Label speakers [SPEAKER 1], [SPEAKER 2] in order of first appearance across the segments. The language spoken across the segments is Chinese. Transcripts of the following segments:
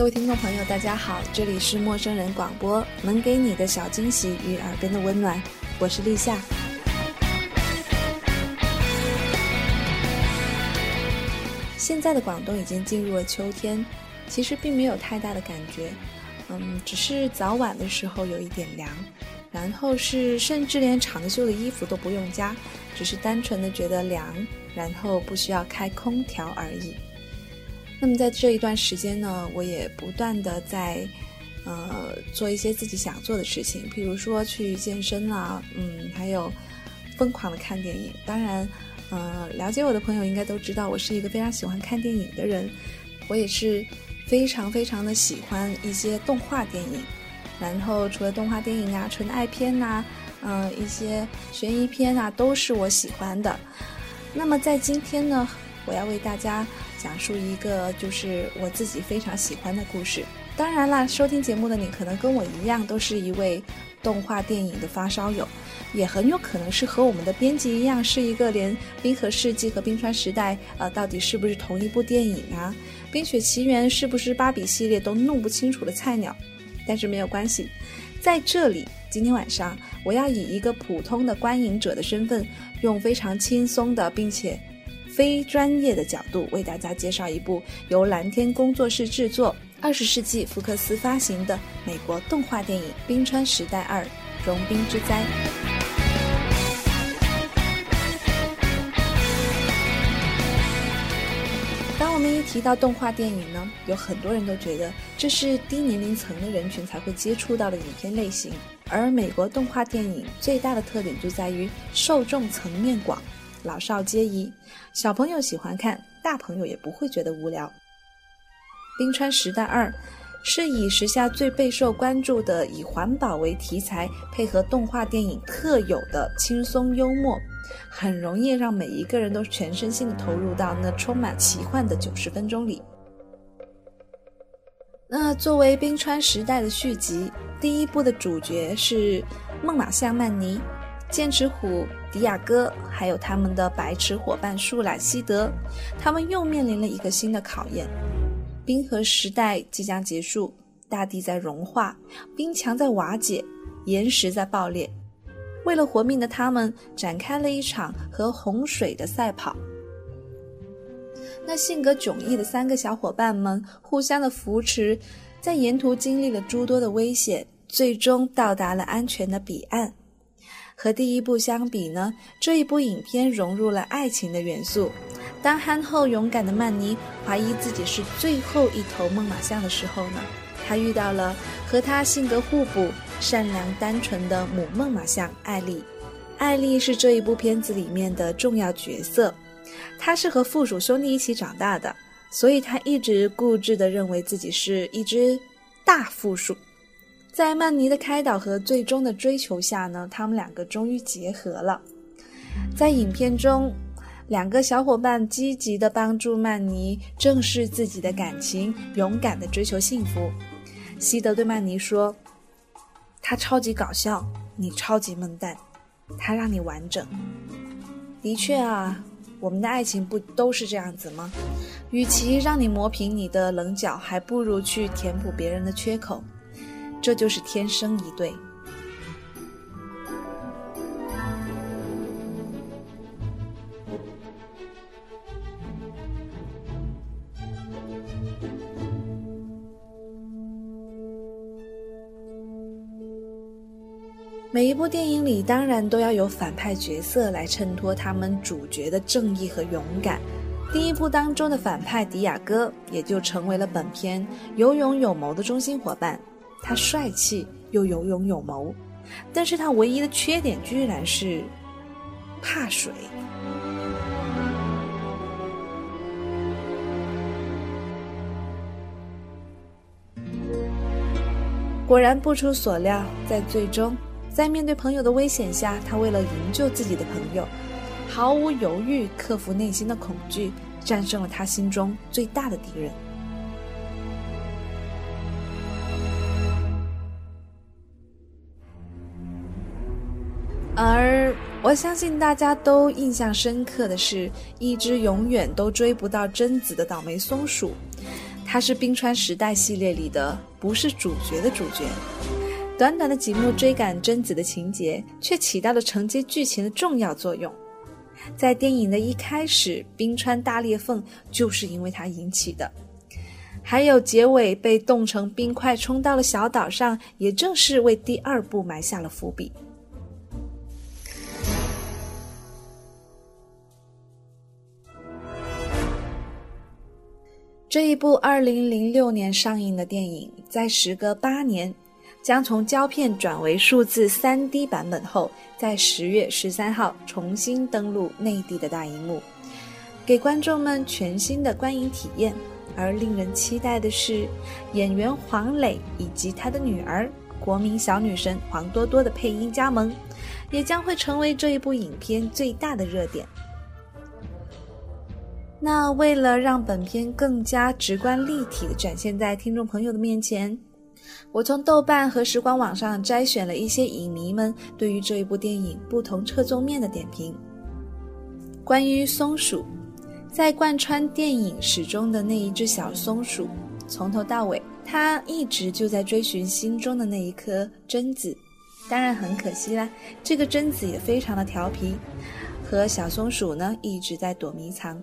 [SPEAKER 1] 各位听众朋友，大家好，这里是陌生人广播，能给你的小惊喜与耳边的温暖，我是立夏。现在的广东已经进入了秋天，其实并没有太大的感觉，嗯，只是早晚的时候有一点凉，然后是甚至连长袖的衣服都不用加，只是单纯的觉得凉，然后不需要开空调而已。那么在这一段时间呢，我也不断的在，呃，做一些自己想做的事情，比如说去健身啦，嗯，还有疯狂的看电影，当然。呃，了解我的朋友应该都知道，我是一个非常喜欢看电影的人。我也是非常非常的喜欢一些动画电影。然后除了动画电影啊，纯爱片呐，嗯，一些悬疑片啊，都是我喜欢的。那么在今天呢，我要为大家讲述一个就是我自己非常喜欢的故事。当然啦，收听节目的你可能跟我一样，都是一位动画电影的发烧友。也很有可能是和我们的编辑一样，是一个连《冰河世纪》和《冰川时代》呃到底是不是同一部电影啊，《冰雪奇缘》是不是芭比系列都弄不清楚的菜鸟。但是没有关系，在这里，今天晚上我要以一个普通的观影者的身份，用非常轻松的并且非专业的角度，为大家介绍一部由蓝天工作室制作、二十世纪福克斯发行的美国动画电影《冰川时代二：融冰之灾》。当我们一提到动画电影呢，有很多人都觉得这是低年龄层的人群才会接触到的影片类型。而美国动画电影最大的特点就在于受众层面广，老少皆宜，小朋友喜欢看，大朋友也不会觉得无聊。《冰川时代二》是以时下最备受关注的以环保为题材，配合动画电影特有的轻松幽默。很容易让每一个人都全身心的投入到那充满奇幻的九十分钟里。那作为冰川时代的续集，第一部的主角是梦马象曼尼、剑齿虎迪亚哥，还有他们的白齿伙伴树懒希德，他们又面临了一个新的考验。冰河时代即将结束，大地在融化，冰墙在瓦解，岩石在爆裂。为了活命的他们，展开了一场和洪水的赛跑。那性格迥异的三个小伙伴们互相的扶持，在沿途经历了诸多的危险，最终到达了安全的彼岸。和第一部相比呢，这一部影片融入了爱情的元素。当憨厚勇敢的曼妮怀疑自己是最后一头猛犸象的时候呢，她遇到了和她性格互补。善良单纯的母梦马象艾丽，艾丽是这一部片子里面的重要角色。她是和附属兄弟一起长大的，所以她一直固执地认为自己是一只大负鼠。在曼尼的开导和最终的追求下呢，他们两个终于结合了。在影片中，两个小伙伴积极的帮助曼尼正视自己的感情，勇敢的追求幸福。西德对曼尼说。他超级搞笑，你超级笨蛋，他让你完整。的确啊，我们的爱情不都是这样子吗？与其让你磨平你的棱角，还不如去填补别人的缺口。这就是天生一对。每一部电影里，当然都要有反派角色来衬托他们主角的正义和勇敢。第一部当中的反派迪亚哥，也就成为了本片有勇有谋的中心伙伴。他帅气又有勇有谋，但是他唯一的缺点居然是怕水。果然不出所料，在最终。在面对朋友的危险下，他为了营救自己的朋友，毫无犹豫克服内心的恐惧，战胜了他心中最大的敌人。而我相信大家都印象深刻的是，一只永远都追不到贞子的倒霉松鼠。它是冰川时代系列里的不是主角的主角。短短的几幕追赶贞子的情节，却起到了承接剧情的重要作用。在电影的一开始，冰川大裂缝就是因为它引起的；还有结尾被冻成冰块冲到了小岛上，也正是为第二部埋下了伏笔。这一部二零零六年上映的电影，在时隔八年。将从胶片转为数字 3D 版本后，在十月十三号重新登陆内地的大荧幕，给观众们全新的观影体验。而令人期待的是，演员黄磊以及他的女儿国民小女神黄多多的配音加盟，也将会成为这一部影片最大的热点。那为了让本片更加直观立体的展现在听众朋友的面前。我从豆瓣和时光网上摘选了一些影迷们对于这一部电影不同侧重面的点评。关于松鼠，在贯穿电影始终的那一只小松鼠，从头到尾，它一直就在追寻心中的那一颗榛子。当然很可惜啦，这个榛子也非常的调皮，和小松鼠呢一直在躲迷藏。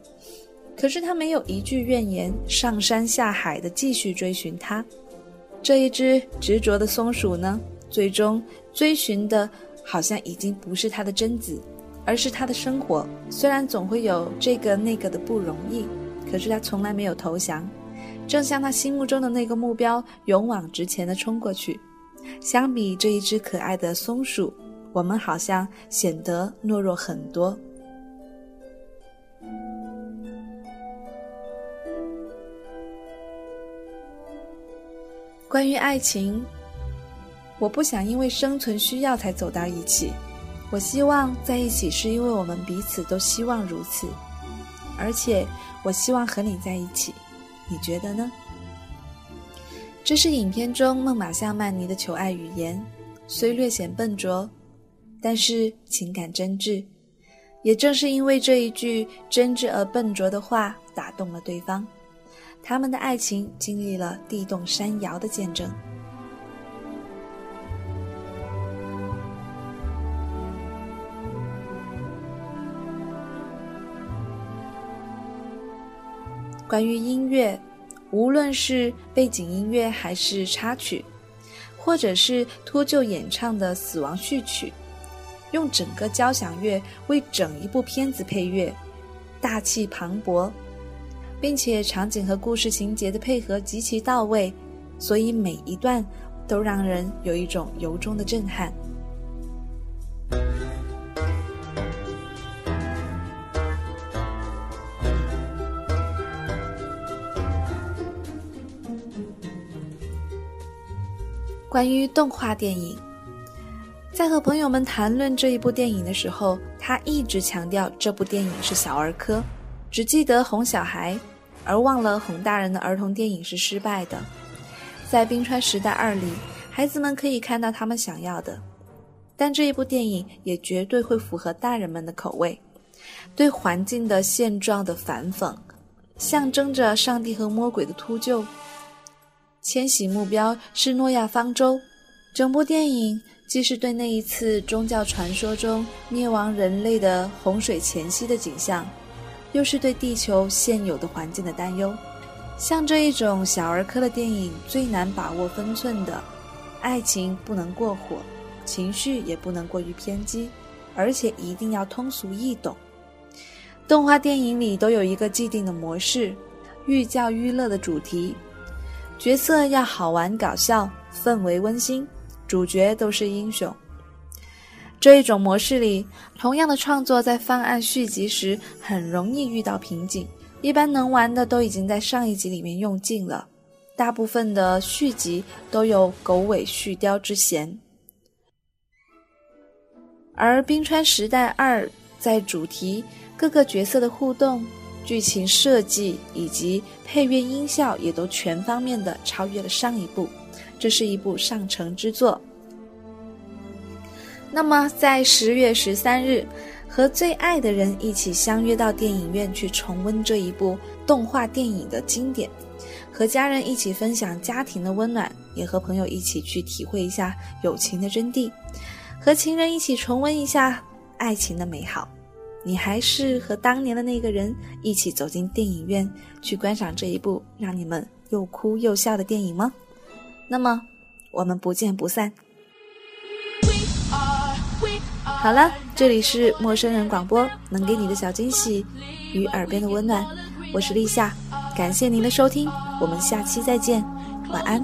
[SPEAKER 1] 可是他没有一句怨言，上山下海的继续追寻它。这一只执着的松鼠呢，最终追寻的，好像已经不是它的贞子，而是它的生活。虽然总会有这个那个的不容易，可是他从来没有投降，正像他心目中的那个目标，勇往直前的冲过去。相比这一只可爱的松鼠，我们好像显得懦弱很多。关于爱情，我不想因为生存需要才走到一起。我希望在一起是因为我们彼此都希望如此，而且我希望和你在一起。你觉得呢？这是影片中孟马夏曼尼的求爱语言，虽略显笨拙，但是情感真挚。也正是因为这一句真挚而笨拙的话，打动了对方。他们的爱情经历了地动山摇的见证。关于音乐，无论是背景音乐还是插曲，或者是秃鹫演唱的死亡序曲，用整个交响乐为整一部片子配乐，大气磅礴。并且场景和故事情节的配合极其到位，所以每一段都让人有一种由衷的震撼。关于动画电影，在和朋友们谈论这一部电影的时候，他一直强调这部电影是小儿科。只记得哄小孩，而忘了哄大人的儿童电影是失败的。在《冰川时代二》里，孩子们可以看到他们想要的，但这一部电影也绝对会符合大人们的口味。对环境的现状的反讽，象征着上帝和魔鬼的秃鹫，迁徙目标是诺亚方舟。整部电影既是对那一次宗教传说中灭亡人类的洪水前夕的景象。又是对地球现有的环境的担忧。像这一种小儿科的电影，最难把握分寸的，爱情不能过火，情绪也不能过于偏激，而且一定要通俗易懂。动画电影里都有一个既定的模式，寓教于乐的主题，角色要好玩搞笑，氛围温馨，主角都是英雄。这一种模式里，同样的创作在方案续集时很容易遇到瓶颈。一般能玩的都已经在上一集里面用尽了，大部分的续集都有狗尾续貂之嫌。而《冰川时代二》在主题、各个角色的互动、剧情设计以及配乐音效也都全方面的超越了上一部，这是一部上乘之作。那么，在十月十三日，和最爱的人一起相约到电影院去重温这一部动画电影的经典，和家人一起分享家庭的温暖，也和朋友一起去体会一下友情的真谛，和情人一起重温一下爱情的美好。你还是和当年的那个人一起走进电影院去观赏这一部让你们又哭又笑的电影吗？那么，我们不见不散。好了，这里是陌生人广播，能给你的小惊喜与耳边的温暖，我是立夏，感谢您的收听，我们下期再见，晚安。